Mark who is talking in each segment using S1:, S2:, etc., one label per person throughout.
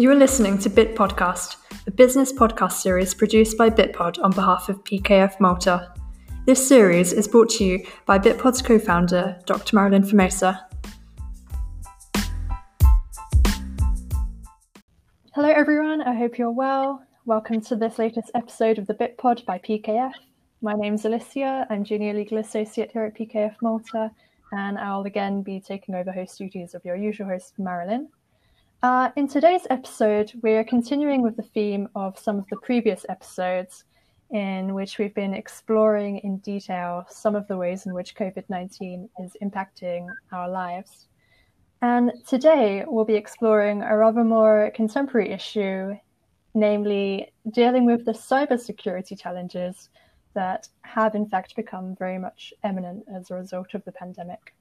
S1: You are listening to Bit Podcast, a business podcast series produced by Bitpod on behalf of PKF Malta. This series is brought to you by Bitpod's co founder, Dr. Marilyn Formosa. Hello, everyone. I hope you're well. Welcome to this latest episode of the Bitpod by PKF. My name is Alicia. I'm Junior Legal Associate here at PKF Malta, and I'll again be taking over host duties of your usual host, Marilyn. Uh, in today's episode, we're continuing with the theme of some of the previous episodes, in which we've been exploring in detail some of the ways in which COVID 19 is impacting our lives. And today, we'll be exploring a rather more contemporary issue, namely dealing with the cybersecurity challenges that have, in fact, become very much eminent as a result of the pandemic.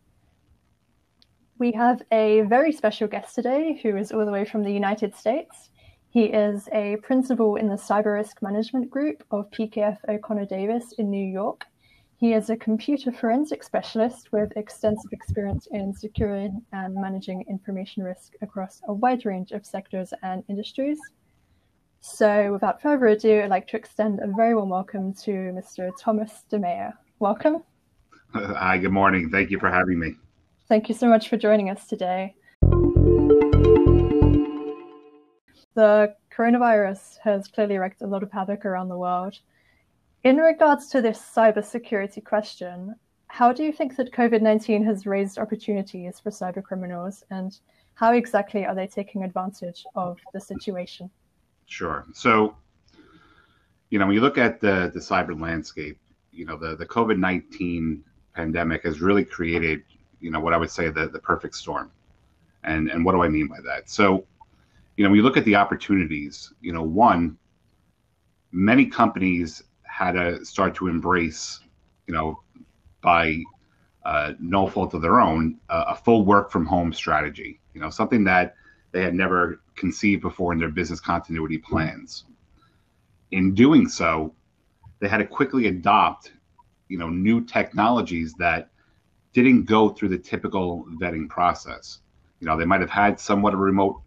S1: We have a very special guest today who is all the way from the United States. He is a principal in the Cyber Risk Management Group of PKF O'Connor Davies in New York. He is a computer forensic specialist with extensive experience in securing and managing information risk across a wide range of sectors and industries. So, without further ado, I'd like to extend a very warm welcome to Mr. Thomas DeMayo. Welcome.
S2: Hi, good morning. Thank you for having me.
S1: Thank you so much for joining us today. The coronavirus has clearly wreaked a lot of havoc around the world. In regards to this cybersecurity question, how do you think that COVID 19 has raised opportunities for cyber criminals and how exactly are they taking advantage of the situation?
S2: Sure. So, you know, when you look at the, the cyber landscape, you know, the, the COVID 19 pandemic has really created you know what I would say the the perfect storm. And and what do I mean by that? So, you know, you look at the opportunities, you know, one, many companies had to start to embrace, you know, by uh, no fault of their own, uh, a full work from home strategy. You know, something that they had never conceived before in their business continuity plans. In doing so, they had to quickly adopt, you know, new technologies that didn't go through the typical vetting process. You know, they might have had somewhat of a remote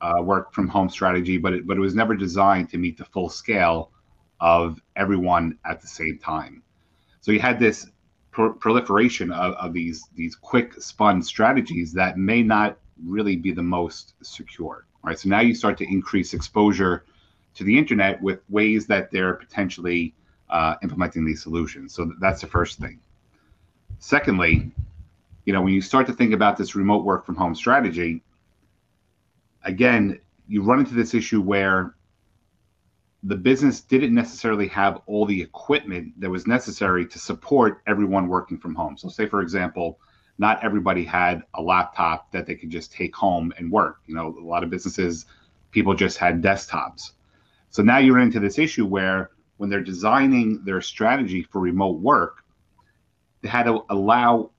S2: uh, work from home strategy, but it, but it was never designed to meet the full scale of everyone at the same time. So you had this pro- proliferation of, of these these quick spun strategies that may not really be the most secure. Right. So now you start to increase exposure to the internet with ways that they're potentially uh, implementing these solutions. So that's the first thing. Secondly, you know, when you start to think about this remote work from home strategy, again, you run into this issue where the business didn't necessarily have all the equipment that was necessary to support everyone working from home. So, say, for example, not everybody had a laptop that they could just take home and work. You know, a lot of businesses, people just had desktops. So now you're into this issue where when they're designing their strategy for remote work, had to allow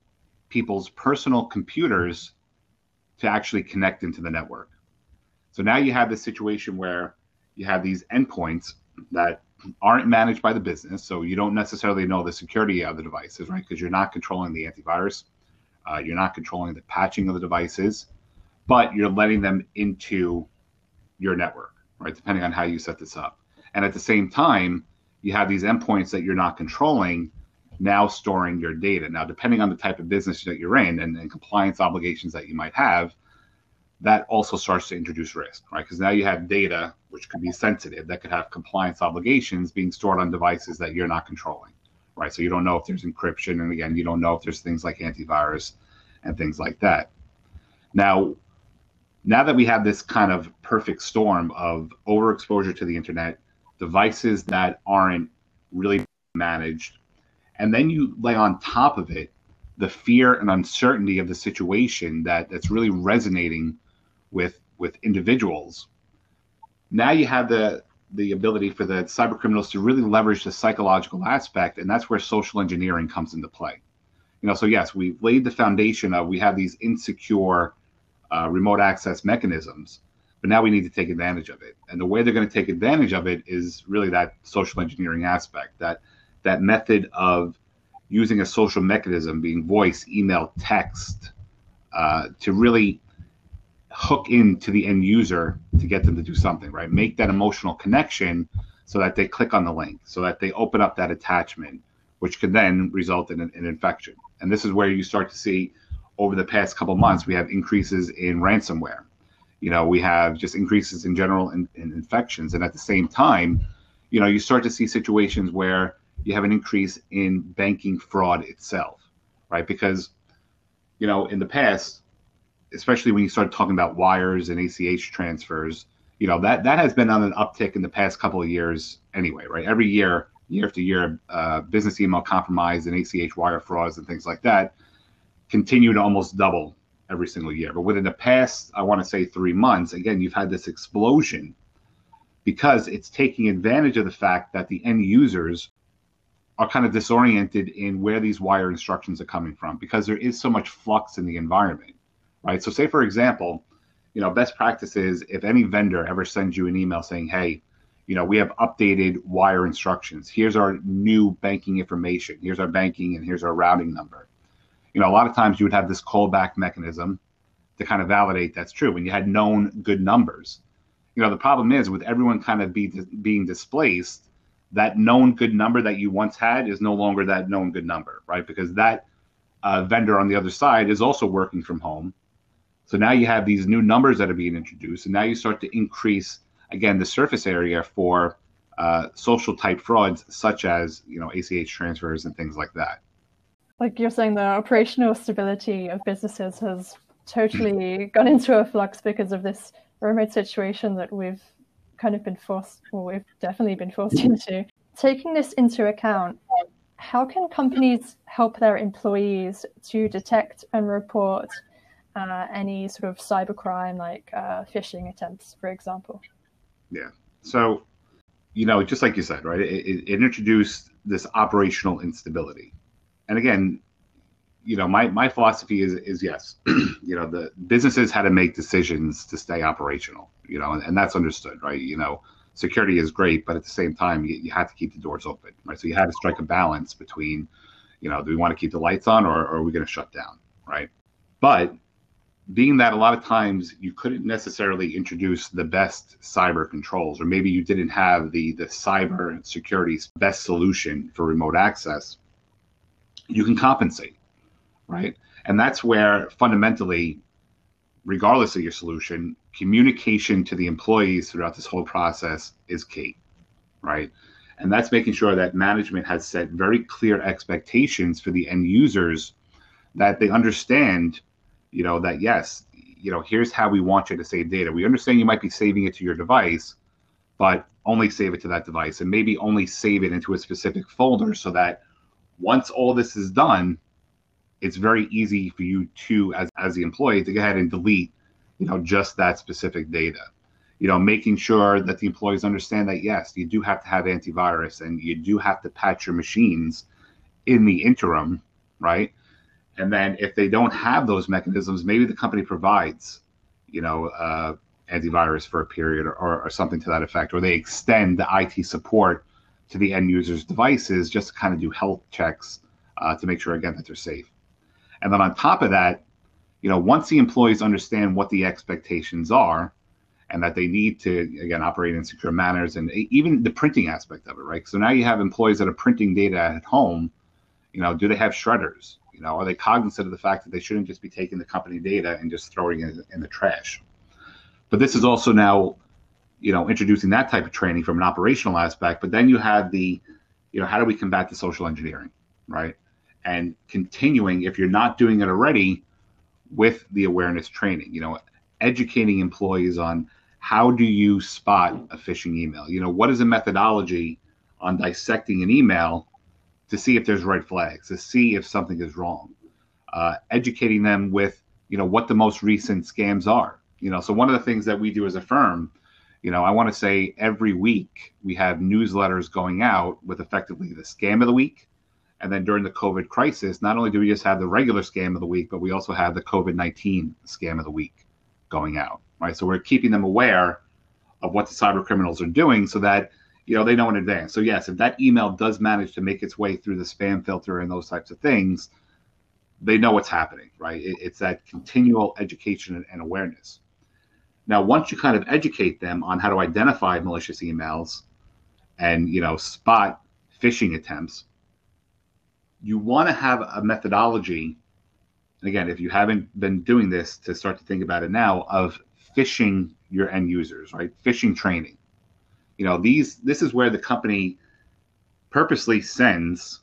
S2: people's personal computers to actually connect into the network. So now you have this situation where you have these endpoints that aren't managed by the business. So you don't necessarily know the security of the devices, right? Because you're not controlling the antivirus, uh, you're not controlling the patching of the devices, but you're letting them into your network, right? Depending on how you set this up. And at the same time, you have these endpoints that you're not controlling now storing your data. Now, depending on the type of business that you're in and, and compliance obligations that you might have, that also starts to introduce risk, right? Because now you have data which could be sensitive that could have compliance obligations being stored on devices that you're not controlling, right? So you don't know if there's encryption, and again, you don't know if there's things like antivirus and things like that. Now, now that we have this kind of perfect storm of overexposure to the internet, devices that aren't really managed, and then you lay on top of it the fear and uncertainty of the situation that that's really resonating with with individuals. Now you have the the ability for the cyber criminals to really leverage the psychological aspect and that's where social engineering comes into play. You know so yes we've laid the foundation of we have these insecure uh, remote access mechanisms but now we need to take advantage of it. And the way they're going to take advantage of it is really that social engineering aspect that that method of using a social mechanism, being voice, email, text, uh, to really hook into the end user to get them to do something, right? Make that emotional connection so that they click on the link, so that they open up that attachment, which could then result in an, an infection. And this is where you start to see over the past couple months, we have increases in ransomware. You know, we have just increases in general in, in infections. And at the same time, you know, you start to see situations where you have an increase in banking fraud itself, right? Because, you know, in the past, especially when you start talking about wires and ACH transfers, you know that that has been on an uptick in the past couple of years anyway, right? Every year, year after year, uh, business email compromise and ACH wire frauds and things like that continue to almost double every single year. But within the past, I want to say three months, again, you've had this explosion because it's taking advantage of the fact that the end users are kind of disoriented in where these wire instructions are coming from because there is so much flux in the environment, right? So, say for example, you know, best practices if any vendor ever sends you an email saying, "Hey, you know, we have updated wire instructions. Here's our new banking information. Here's our banking, and here's our routing number." You know, a lot of times you would have this callback mechanism to kind of validate that's true when you had known good numbers. You know, the problem is with everyone kind of be, being displaced, that known good number that you once had is no longer that known good number, right? Because that uh, vendor on the other side is also working from home so now you have these new numbers that are being introduced, and now you start to increase again the surface area for uh, social type frauds, such as you know ACH transfers and things like that.
S1: Like you're saying, the operational stability of businesses has totally gone into a flux because of this remote situation that we've kind of been forced, well, we've definitely been forced into. Taking this into account, how can companies help their employees to detect and report uh, any sort of cybercrime like uh, phishing attempts, for example.
S2: Yeah. So, you know, just like you said, right, it, it introduced this operational instability. And again, you know, my, my philosophy is, is yes, you know, the businesses had to make decisions to stay operational, you know, and, and that's understood, right? You know, security is great, but at the same time, you, you have to keep the doors open, right? So you had to strike a balance between, you know, do we want to keep the lights on or, or are we going to shut down, right? But being that a lot of times you couldn't necessarily introduce the best cyber controls, or maybe you didn't have the the cyber security's best solution for remote access, you can compensate, right? And that's where fundamentally, regardless of your solution, communication to the employees throughout this whole process is key, right? And that's making sure that management has set very clear expectations for the end users that they understand you know, that yes, you know, here's how we want you to save data. We understand you might be saving it to your device, but only save it to that device and maybe only save it into a specific folder so that once all this is done, it's very easy for you to, as, as the employee, to go ahead and delete, you know, just that specific data. You know, making sure that the employees understand that yes, you do have to have antivirus and you do have to patch your machines in the interim, right? And then if they don't have those mechanisms, maybe the company provides, you know, uh, antivirus for a period or, or, or, something to that effect, or they extend the IT support to the end user's devices just to kind of do health checks uh, to make sure again that they're safe. And then on top of that, you know, once the employees understand what the expectations are and that they need to again operate in secure manners and even the printing aspect of it, right? So now you have employees that are printing data at home. You know, do they have shredders? You know, are they cognizant of the fact that they shouldn't just be taking the company data and just throwing it in the trash? But this is also now, you know, introducing that type of training from an operational aspect. But then you have the, you know, how do we combat the social engineering, right? And continuing, if you're not doing it already, with the awareness training, you know, educating employees on how do you spot a phishing email? You know, what is a methodology on dissecting an email to see if there's red flags, to see if something is wrong, uh, educating them with you know what the most recent scams are. You know, so one of the things that we do as a firm, you know, I want to say every week we have newsletters going out with effectively the scam of the week. And then during the COVID crisis, not only do we just have the regular scam of the week, but we also have the COVID 19 scam of the week going out, right? So we're keeping them aware of what the cyber criminals are doing so that you know they know in advance. So yes if that email does manage to make its way through the spam filter and those types of things they know what's happening right? It, it's that continual education and, and, awareness. Now, once you kind of educate them on how to identify malicious emails and you know spot phishing attempts, you want to have a methodology. And again, if you haven't been doing this, to start to think about it now of phishing your end users, right? Phishing training. You know, these this is where the company purposely sends,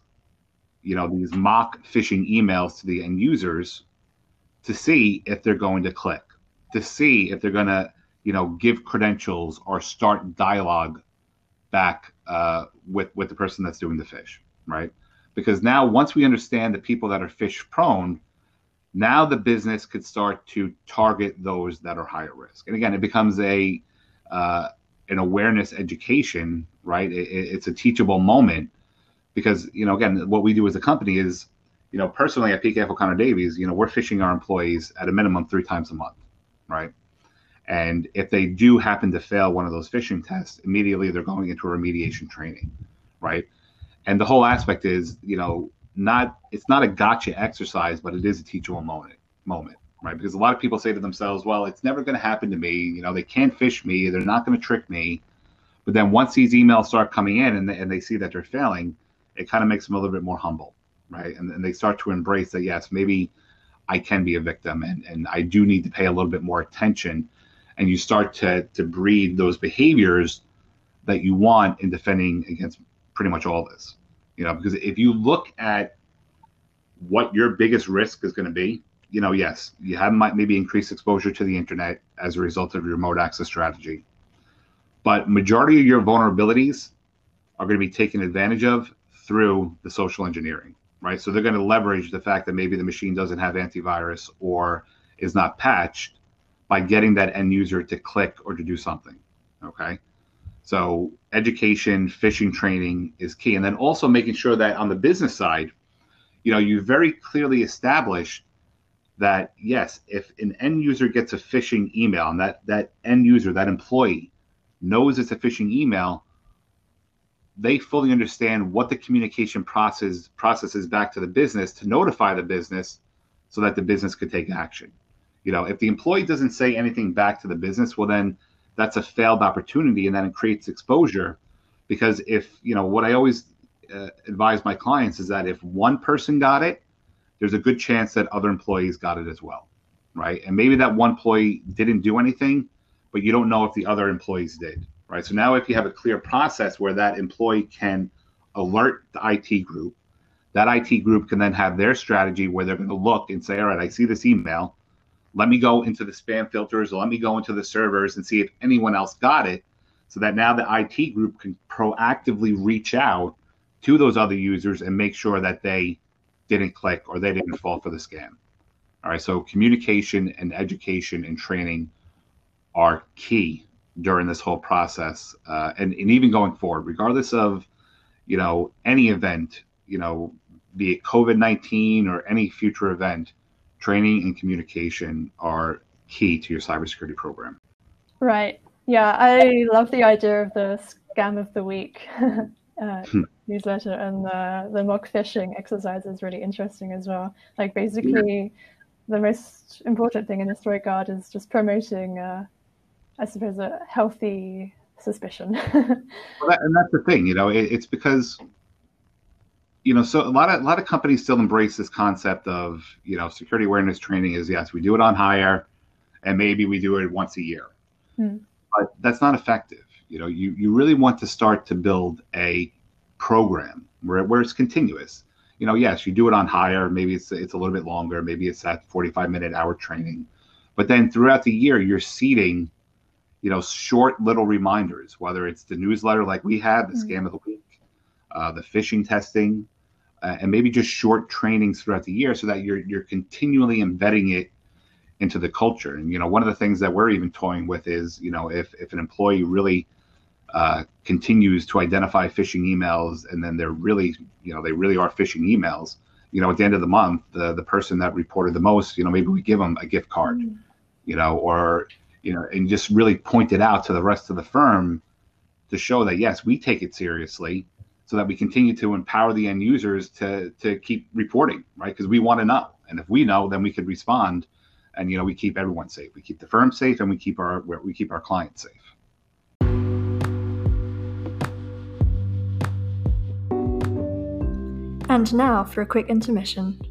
S2: you know, these mock phishing emails to the end users to see if they're going to click, to see if they're going to, you know, give credentials or start dialogue back uh, with with the person that's doing the fish, right? Because now once we understand the people that are phish prone now the business could start to target those that are higher risk. And again, it becomes a uh, an awareness education, right? It, it's a teachable moment because you know, again, what we do as a company is, you know, personally at PKF O'Connor Davies, you know, we're phishing our employees at a minimum three times a month, right? And if they do happen to fail one of those phishing tests, immediately they're going into a remediation training, right? And the whole aspect is, you know, not it's not a gotcha exercise, but it is a teachable moment moment, right? Because a lot of people say to themselves, well, it's never going to happen to me. You know, they can't phish me. They're not going to trick me. But then once these emails start coming in and they, and they see that they're failing, it kind of makes them a little bit more humble, right? And, and they start to embrace that, yes, maybe I can be a victim and, and I do need to pay a little bit more attention. And you start to, to breed those behaviors that you want in defending against pretty much all this. You know, because if you look at what your biggest risk is going to be, you know, yes, you have might maybe increased exposure to the internet as a result of your remote access strategy. But majority of your vulnerabilities are going to be taken advantage of through the social engineering, right? So they're going to leverage the fact that maybe the machine doesn't have antivirus or is not patched by getting that end user to click or to do something. Okay. So education, phishing training is key. And then also making sure that on the business side, you know, you very clearly establish that yes, if an end user gets a phishing email and that that end user, that employee knows it's a phishing email, they fully understand what the communication process processes back to the business to notify the business so that the business could take action. You know, if the employee doesn't say anything back to the business, well then that's a failed opportunity and then it creates exposure. Because if you know what i always uh, advise my clients is that if one person got it there's a good chance that other employees got it as well right? And maybe that one employee didn't do anything but you don't know if the other employees did right? So now if you have a clear process where that employee can alert the it group that it group can then have their strategy where they're going to look and say all right i see this email let me go into the spam filters or let me go into the servers and see if anyone else got it so that now the IT group can proactively reach out to those other users and make sure that they didn't click or they didn't fall for the scam. All right, so communication and education and training are key during this whole process, uh, and, and even going forward, regardless of you know any event, you know, be it COVID nineteen or any future event, training and communication are key to your cybersecurity program.
S1: Right. Yeah, I love the idea of the scam of the week uh, hmm. newsletter, and the the mock phishing exercise is really interesting as well. Like basically, the most important thing in this regard is just promoting, uh, I suppose, a healthy suspicion.
S2: well, that, and that's the thing, you know, it, it's because you know, so a lot of a lot of companies still embrace this concept of you know security awareness training is yes, we do it on hire, and maybe we do it once a year, mm. but that's not effective. You know, you you really want to start to build a program where where it's continuous. You know, yes, you do it on hire. Maybe it's it's a little bit longer. Maybe it's that forty five minute hour training, but then throughout the year, you're seeding, you know, short little reminders. Whether it's the newsletter like we have, the mm. scam of the week, uh, the phishing testing, uh, and maybe just short trainings throughout the year so that you're you're continually embedding it into the culture. And you know, one of the things that we're even toying with is, you know, if if an employee really uh, continues to identify phishing emails and then they're really, you know, they really are phishing emails, you know, at the end of the month, the the person that reported the most, you know, maybe we give them a gift card, mm-hmm. you know, or you know, and just really point it out to the rest of the firm to show that yes, we take it seriously so that we continue to empower the end users to to keep reporting, right? Because we want to know, and if we know, then we could respond and you know we keep everyone safe. We keep the firm safe, and we keep our we keep our clients safe.
S1: And now for a quick intermission.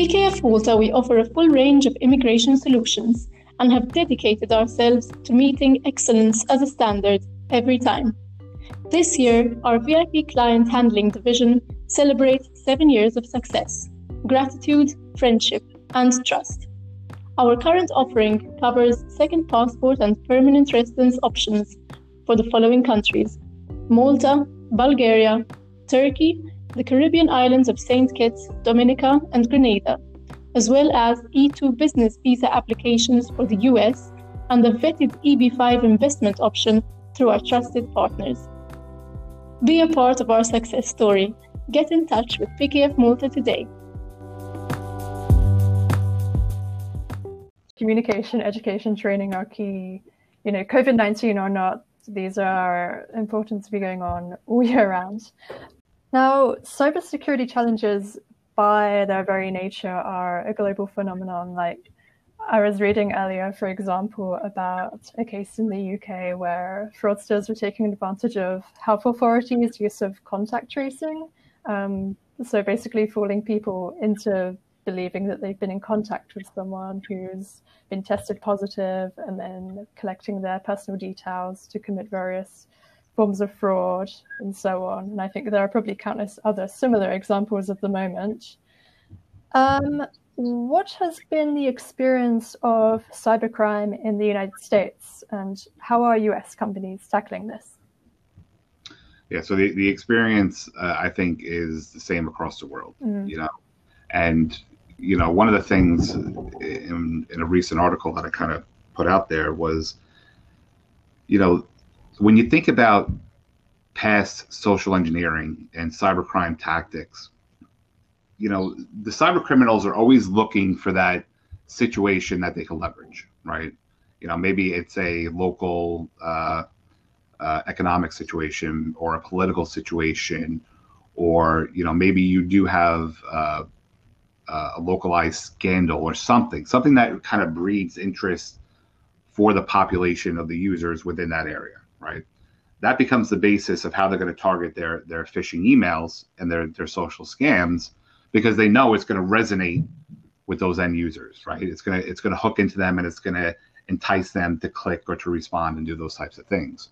S3: PKF Malta, we offer a full range of immigration solutions and have dedicated ourselves to meeting excellence as a standard every time. This year, our VIP client handling division celebrates seven years of success, gratitude, friendship, and trust. Our current offering covers second passport and permanent residence options for the following countries Malta, Bulgaria, Turkey, the Caribbean islands of St. Kitts, Dominica, and Grenada, as well as E2 business visa applications for the US and the vetted EB5 investment option through our trusted partners. Be a part of our success story. Get in touch with PKF Malta today.
S1: Communication, education, training are key. You know, COVID 19 or not, these are important to be going on all year round. Now, cybersecurity challenges by their very nature are a global phenomenon like I was reading earlier, for example, about a case in the UK where fraudsters were taking advantage of health authorities' use of contact tracing. Um, so basically, fooling people into believing that they've been in contact with someone who's been tested positive and then collecting their personal details to commit various forms of fraud and so on. And I think there are probably countless other similar examples at the moment. Um, what has been the experience of cybercrime in the United States, and how are US companies tackling this?
S2: Yeah, so the, the experience uh, I think is the same across the world, mm. you know, and you know one of the things in, in a recent article that I kind of put out there was, you know, when you think about past social engineering and cybercrime tactics, you know, the cyber criminals are always looking for that situation that they can leverage, right? You know, maybe it's a local uh, uh, economic situation or a political situation, or you know, maybe you do have uh, uh a localized scandal or something, something that kind of breeds interest for the population of the users within that area, right? That becomes the basis of how they're going to target their their phishing emails and their their social scams because they know it's going to resonate with those end users, right? It's going to it's going to hook into them and it's going to entice them to click or to respond and do those types of things.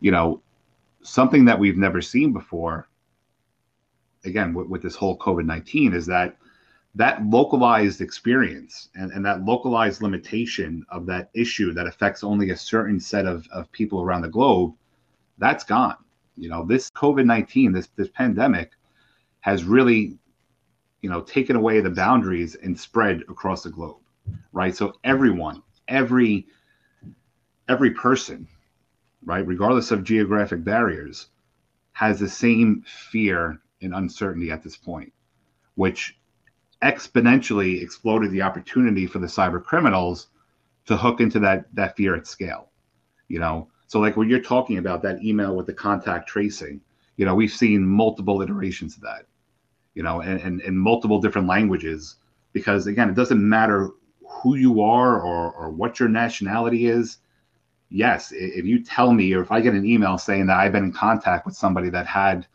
S2: You know, something that we've never seen before again with, with this whole COVID-19 is that that localized experience and, and that localized limitation of that issue that affects only a certain set of, of people around the globe, that's gone. You know, this COVID-19, this this pandemic has really you know taken away the boundaries and spread across the globe right so everyone every every person right regardless of geographic barriers has the same fear and uncertainty at this point which exponentially exploded the opportunity for the cyber criminals to hook into that that fear at scale you know so like when you're talking about that email with the contact tracing you know we've seen multiple iterations of that you know, and, and in multiple different languages, because again, it doesn't matter who you are or, or what your nationality is. Yes, if you tell me, or if I get an email saying that I've been in contact with somebody that had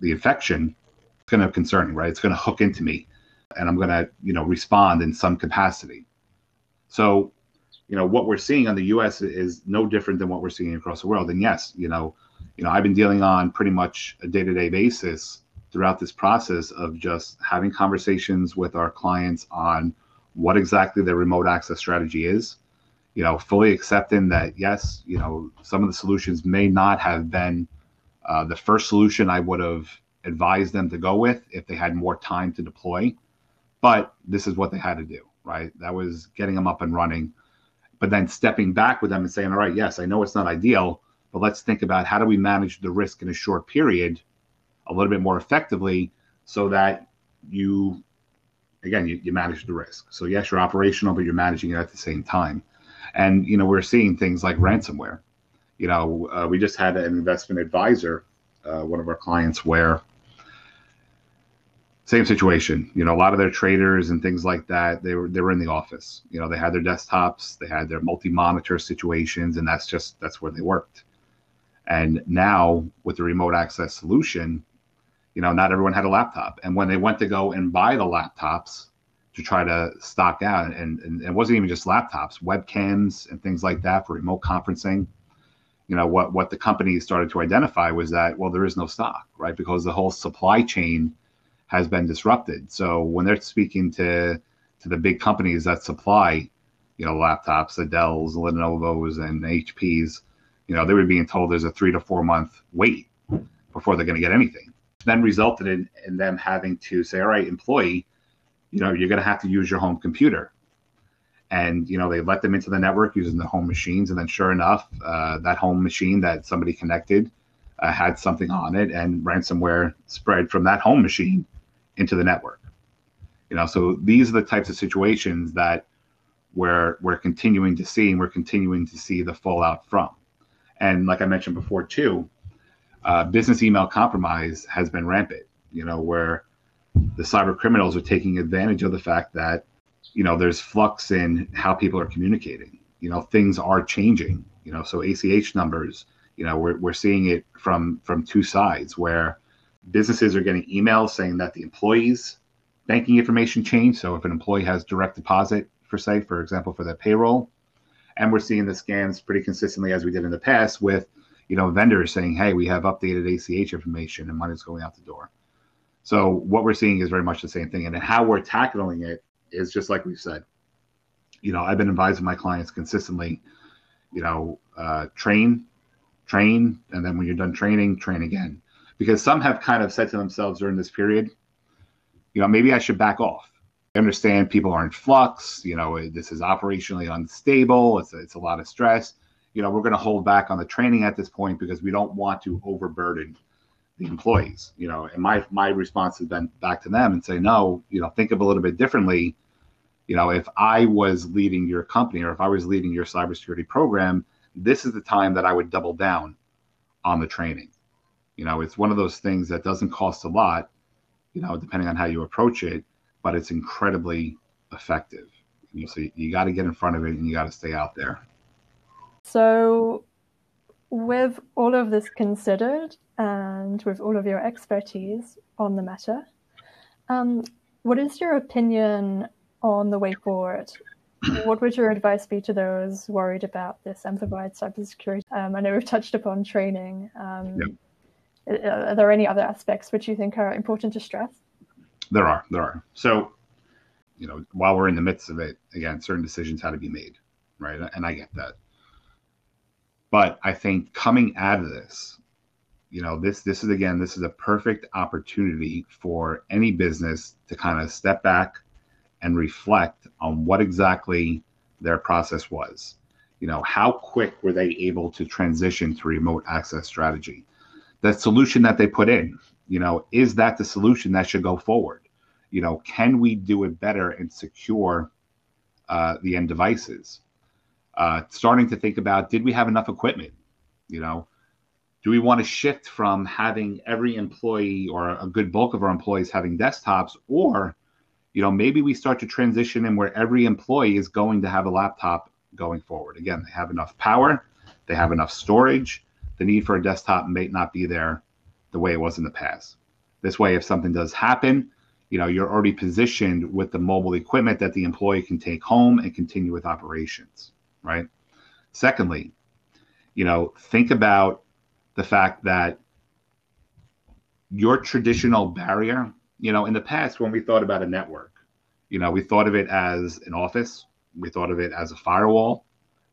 S2: the infection, it's going to concern me, right? It's going to hook into me, and I'm going to, you know, respond in some capacity. So, you know, what we're seeing on the U.S. is no different than what we're seeing across the world. And yes, you know, you know, I've been dealing on pretty much a day-to-day basis throughout this process of just having conversations with our clients on what exactly their remote access strategy is you know fully accepting that yes you know some of the solutions may not have been uh, the first solution i would have advised them to go with if they had more time to deploy but this is what they had to do right? That was getting them up and running but then stepping back with them and saying all right yes i know it's not ideal but let's think about how do we manage the risk in a short period a little bit more effectively so that you again you, you manage the risk. So yes you're operational but you're managing it at the same time. And you know we're seeing things like ransomware. You know, uh, we just had an investment advisor, uh, one of our clients, where same situation. You know, a lot of their traders and things like that, they were they were in the office. You know, they had their desktops, they had their multi-monitor situations, and that's just that's where they worked. And now with the remote access solution, you know, not everyone had a laptop. And when they went to go and buy the laptops to try to stock out, and, and it wasn't even just laptops, webcams and things like that for remote conferencing. You know, what what the company started to identify was that well, there is no stock, right? Because the whole supply chain has been disrupted. So when they're speaking to to the big companies that supply, you know, laptops, the Dells, Lenovo's, and HPs, you know, they were being told there's a three to four month wait before they're going to get anything. Then resulted in, in them having to say, all right, employee, you know, you're going to have to use your home computer. And, you know, they let them into the network using the home machines. And then sure enough, uh, that home machine that somebody connected uh, had something on it and ransomware spread from that home machine into the network. You know, so these are the types of situations that we're, we're continuing to see and we're continuing to see the fallout from. And like I mentioned before, too, uh, business email compromise has been rampant. You know, where the cyber criminals are taking advantage of the fact that you know there's flux in how people are communicating. You know, things are changing. You know, so ACH numbers. You know, we're we're seeing it from from two sides where businesses are getting emails saying that the employees banking information changed. So if an employee has direct deposit for say, for example, for their payroll, and we're seeing the scans pretty consistently as we did in the past with you know vendors saying hey we have updated ach information and money's going out the door. So what we're seeing is very much the same thing. And how we're tackling it is just like we said. You know i've been advising my clients consistently you know uh, train train and then when you're done training train again because some have kind of said to themselves during this period you know maybe i should back off I understand people are in flux. You know, this is operationally unstable. It's a, it's a lot of stress. You know, we're going to hold back on the training at this point because we don't want to overburden the employees. You know, and my my response has been back to them and say, no, you know, think of a little bit differently. You know, if I was leading your company or if I was leading your cybersecurity program, this is the time that I would double down on the training. You know, it's one of those things that doesn't cost a lot. You know, depending on how you approach it but it's incredibly effective. You so you got to get in front of it and you got to stay out there.
S1: So, with all of this considered and with all of your expertise on the matter, um, what is your opinion on the way forward? what would your advice be to those worried about this amplified cybersecurity? Um, I know we've touched upon training. Um, yep. Are there any other aspects which you think are important to stress?
S2: There are, there are. So, you know, while we're in the midst of it, again, certain decisions had to be made, right? And I get that. But I think coming out of this, you know, this this is again, this is a perfect opportunity for any business to kind of step back and reflect on what exactly their process was. You know, how quick were they able to transition to remote access strategy? The solution that they put in, you know, is that the solution that should go forward? You know, can we do it better and secure uh, the end devices? Uh, starting to think about did we have enough equipment? You know, do we want to shift from having every employee or a good bulk of our employees having desktops, or you know, maybe we start to transition in where every employee is going to have a laptop going forward. Again, they have enough power, they have enough storage. The need for a desktop may not be there the way it was in the past. This way, if something does happen, you know, you're already positioned with the mobile equipment that the employee can take home and continue with operations, right? Secondly, you know, think about the fact that your traditional barrier, you know, in the past when we thought about a network, you know, we thought of it as an office, we thought of it as a firewall,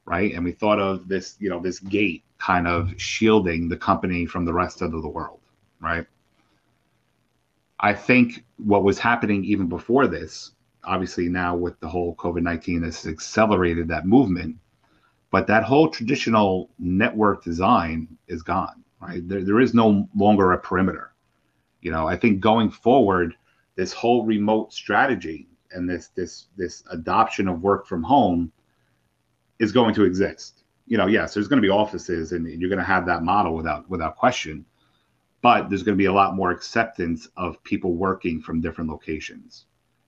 S2: right? And we thought of this, you know, this gate kind of shielding the company from the rest of the world right? I think what was happening even before this, obviously now with the whole COVID 19, has accelerated that movement. But that whole traditional network design is gone, right? There, there is no longer a perimeter. You know, I think going forward, this whole remote strategy and this this this adoption of work from home is going to exist. you know, yes, there's going to be offices, and you're going to have that model without without question. But there's going to be a lot more acceptance of people working from different locations.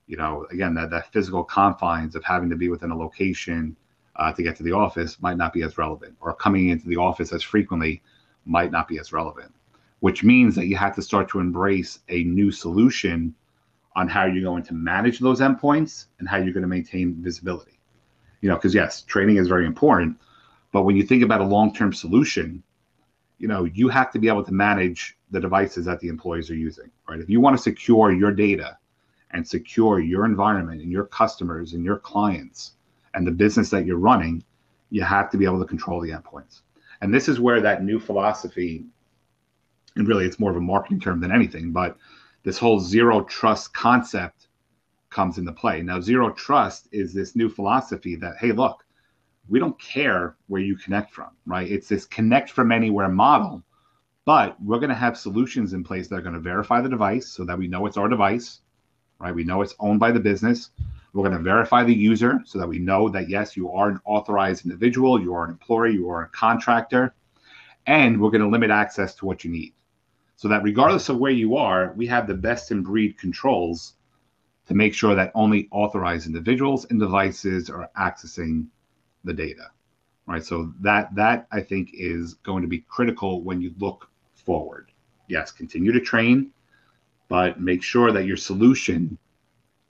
S2: You know, again, that that physical confines of having to be within a location uh, to get to the office might not be as relevant, or coming into the office as frequently might not be as relevant. Which means that you have to start to embrace a new solution on how you're going to manage those endpoints and how you're going to maintain visibility. You know, because yes, training is very important, but when you think about a long-term solution, you know, you have to be able to manage the devices that the employees are using, right? If you want to secure your data and secure your environment and your customers and your clients and the business that you're running, you have to be able to control the endpoints. And this is where that new philosophy, and really it's more of a marketing term than anything, but this whole zero trust concept comes into play. Now, zero trust is this new philosophy that, hey, look, we don't care where you connect from, right? It's this connect from anywhere model, but we're going to have solutions in place that are going to verify the device so that we know it's our device, right? We know it's owned by the business. We're going to verify the user so that we know that, yes, you are an authorized individual, you are an employee, you are a contractor, and we're going to limit access to what you need so that regardless of where you are, we have the best in breed controls to make sure that only authorized individuals and devices are accessing the data. Right. So that that I think is going to be critical when you look forward. Yes, continue to train, but make sure that your solution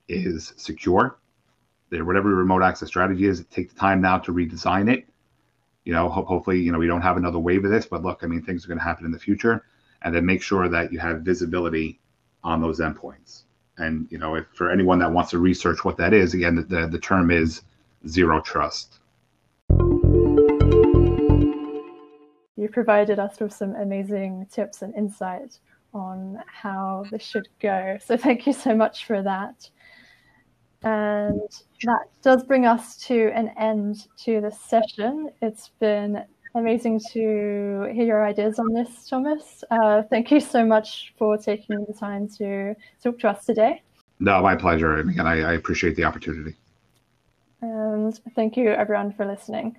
S2: is secure. That whatever your remote access strategy is, take the time now to redesign it. You know, ho- hopefully, you know, we don't have another wave of this, but look, I mean, things are going to happen in the future and then make sure that you have visibility on those endpoints. And you know, if for anyone that wants to research what that is, again, the, the, the term is zero trust.
S1: You provided us with some amazing tips and insight on how this should go. So thank you so much for that. And that does bring us to an end to this session. It's been amazing to hear your ideas on this, Thomas. Uh, thank you so much for taking the time to talk to us today.
S2: No, my pleasure. And again, I, I appreciate the opportunity.
S1: And thank you, everyone, for listening.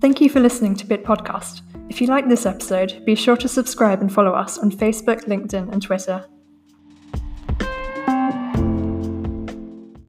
S1: Thank you for listening to Bit Podcast. If you like this episode, be sure to subscribe and follow us on Facebook, LinkedIn, and Twitter.